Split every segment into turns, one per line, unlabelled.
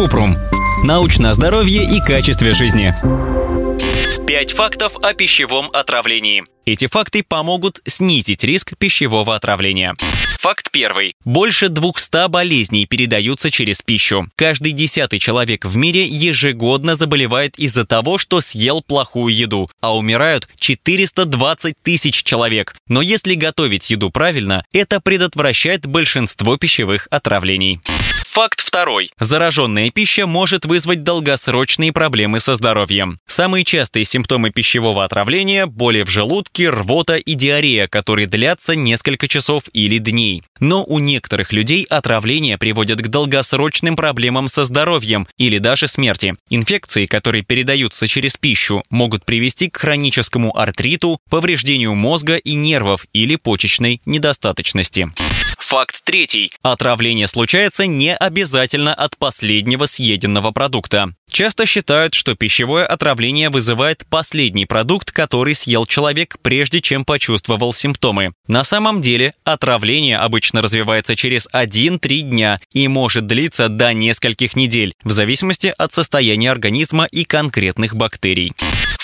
Купрум. Научное здоровье и качестве жизни.
Пять фактов о пищевом отравлении. Эти факты помогут снизить риск пищевого отравления. Факт первый. Больше 200 болезней передаются через пищу. Каждый десятый человек в мире ежегодно заболевает из-за того, что съел плохую еду, а умирают 420 тысяч человек. Но если готовить еду правильно, это предотвращает большинство пищевых отравлений. Факт второй. Зараженная пища может вызвать долгосрочные проблемы со здоровьем. Самые частые симптомы пищевого отравления – боли в желудке, рвота и диарея, которые длятся несколько часов или дней. Но у некоторых людей отравление приводит к долгосрочным проблемам со здоровьем или даже смерти. Инфекции, которые передаются через пищу, могут привести к хроническому артриту, повреждению мозга и нервов или почечной недостаточности. Факт третий. Отравление случается не обязательно от последнего съеденного продукта. Часто считают, что пищевое отравление вызывает последний продукт, который съел человек, прежде чем почувствовал симптомы. На самом деле отравление обычно развивается через 1-3 дня и может длиться до нескольких недель, в зависимости от состояния организма и конкретных бактерий.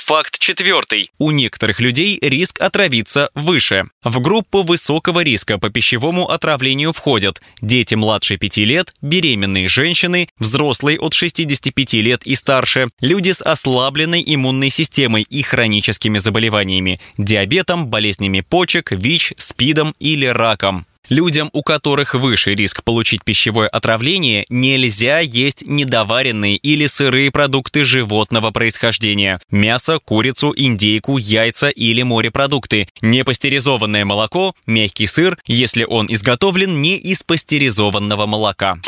Факт четвертый. У некоторых людей риск отравиться выше. В группу высокого риска по пищевому отравлению входят дети младше 5 лет, беременные женщины, взрослые от 65 лет и старше, люди с ослабленной иммунной системой и хроническими заболеваниями, диабетом, болезнями почек, ВИЧ, СПИДом или раком. Людям, у которых выше риск получить пищевое отравление, нельзя есть недоваренные или сырые продукты животного происхождения. Мясо, курицу, индейку, яйца или морепродукты. Непастеризованное молоко, мягкий сыр, если он изготовлен не из пастеризованного молока.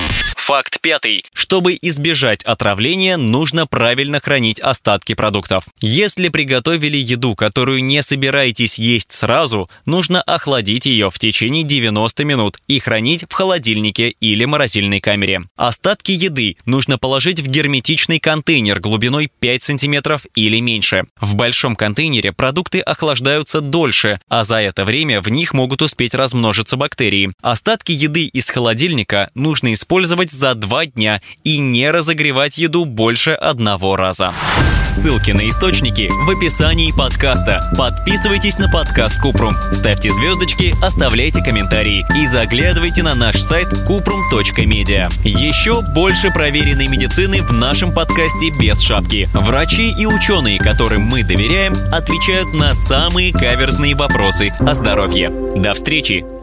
Факт пятый. Чтобы избежать отравления, нужно правильно хранить остатки продуктов. Если приготовили еду, которую не собираетесь есть сразу, нужно охладить ее в течение 90 минут и хранить в холодильнике или морозильной камере. Остатки еды нужно положить в герметичный контейнер глубиной 5 см или меньше. В большом контейнере продукты охлаждаются дольше, а за это время в них могут успеть размножиться бактерии. Остатки еды из холодильника нужно использовать за два дня и не разогревать еду больше одного раза. Ссылки на источники в описании подкаста. Подписывайтесь на подкаст Купрум, ставьте звездочки, оставляйте комментарии и заглядывайте на наш сайт kuprum.media. Еще больше проверенной медицины в нашем подкасте без шапки. Врачи и ученые, которым мы доверяем, отвечают на самые каверзные вопросы о здоровье. До встречи!